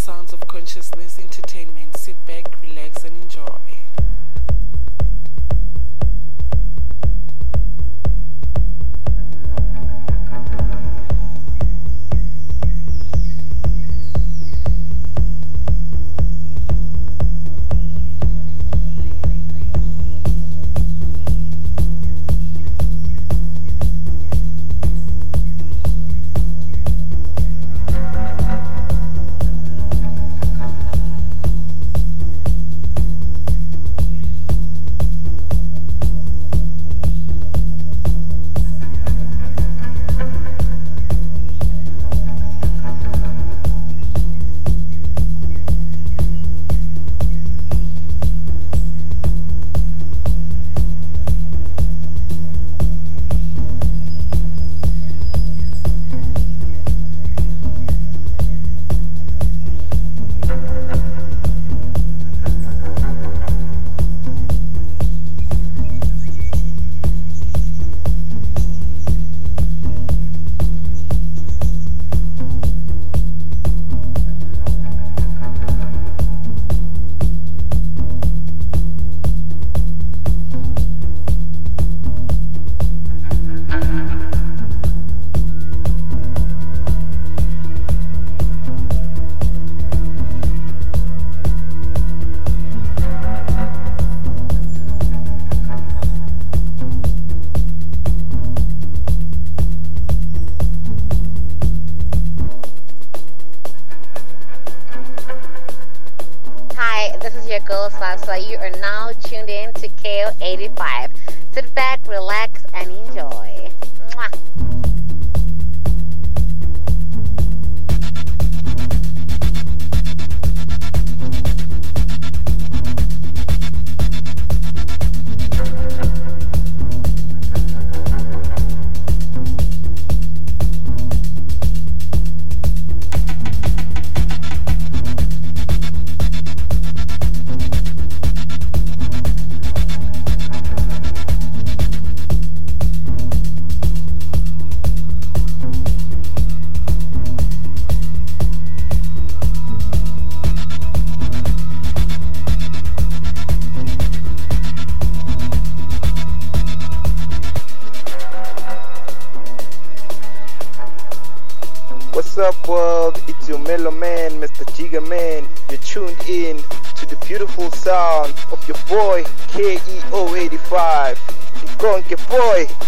sounds of consciousness entertainment. Sit back, relax, and enjoy. boy.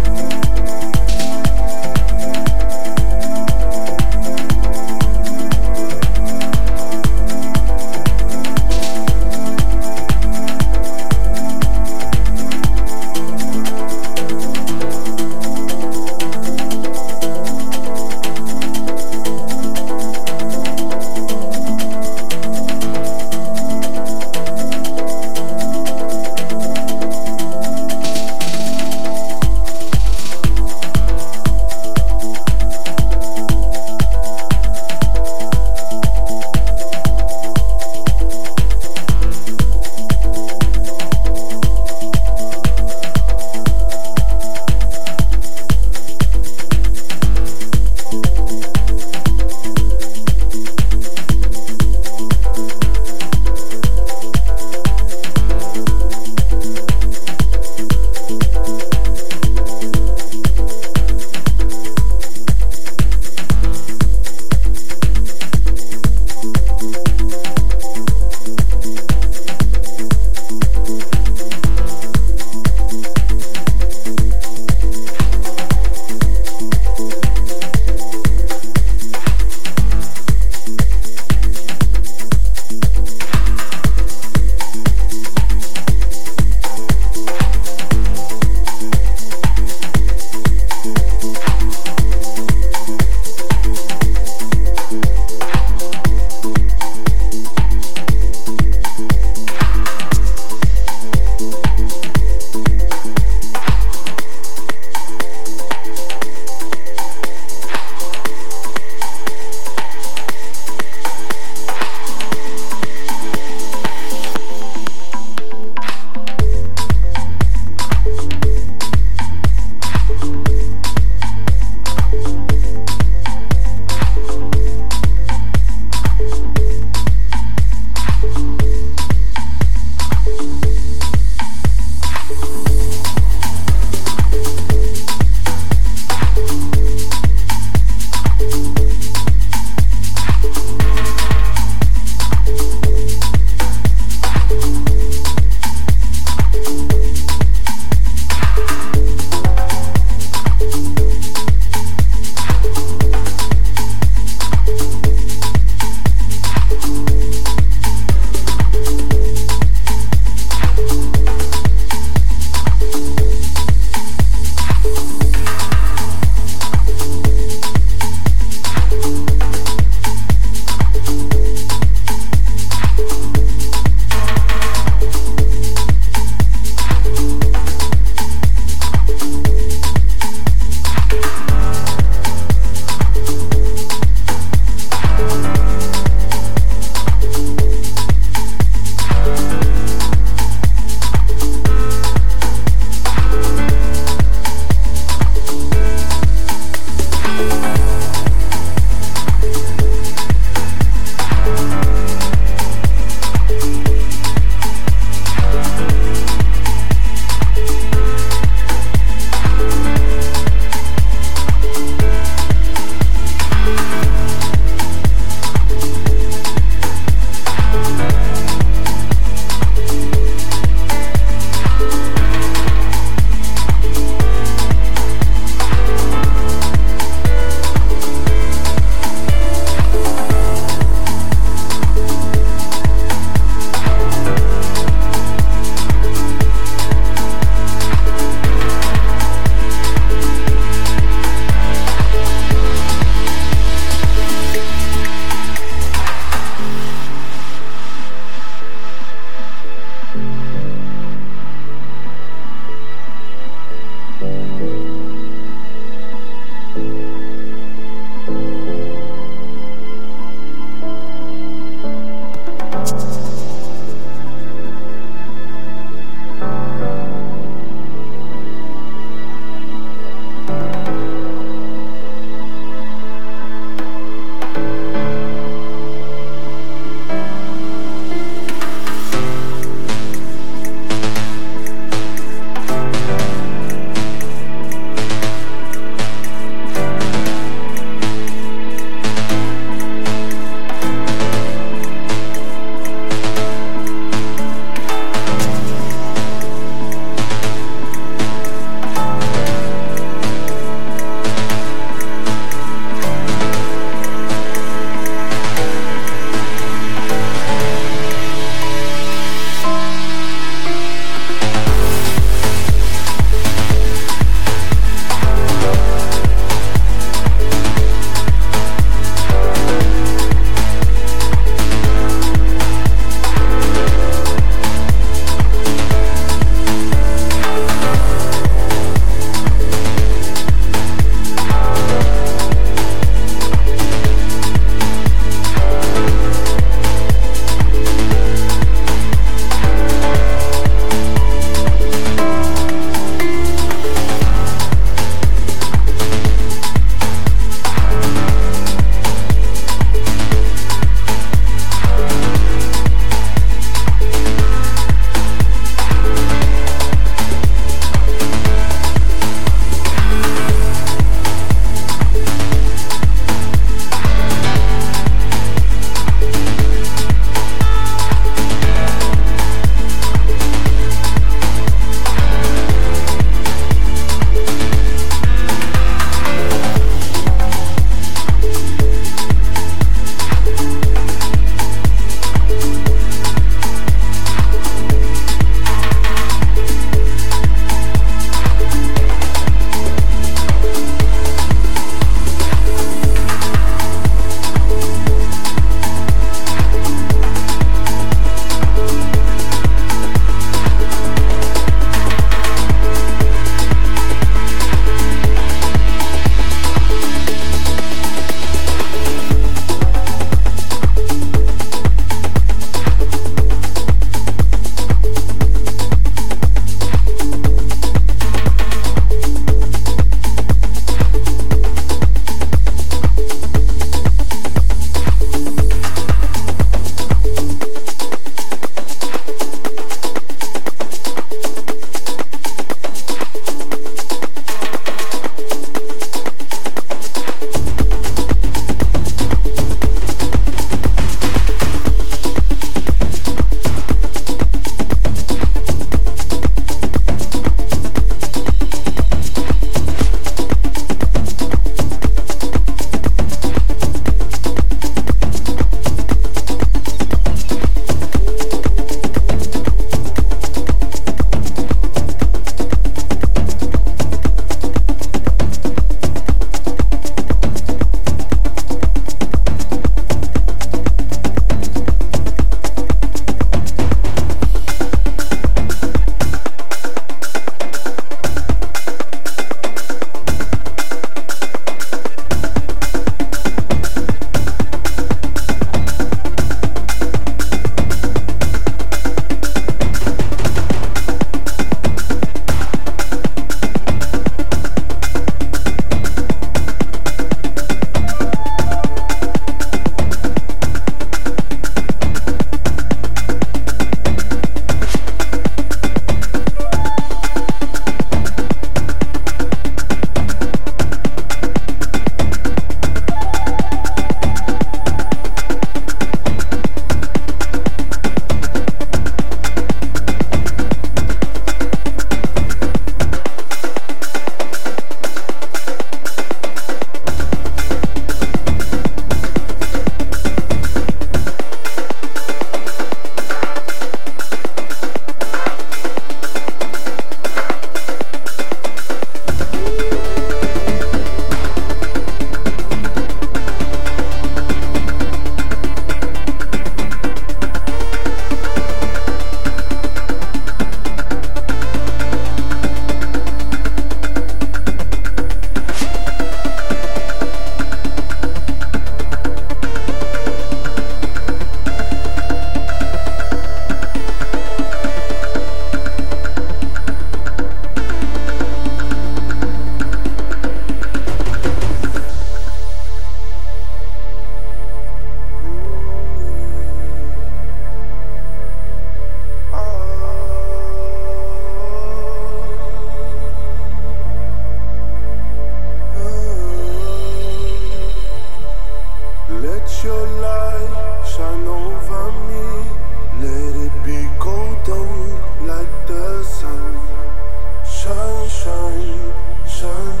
shine, shine.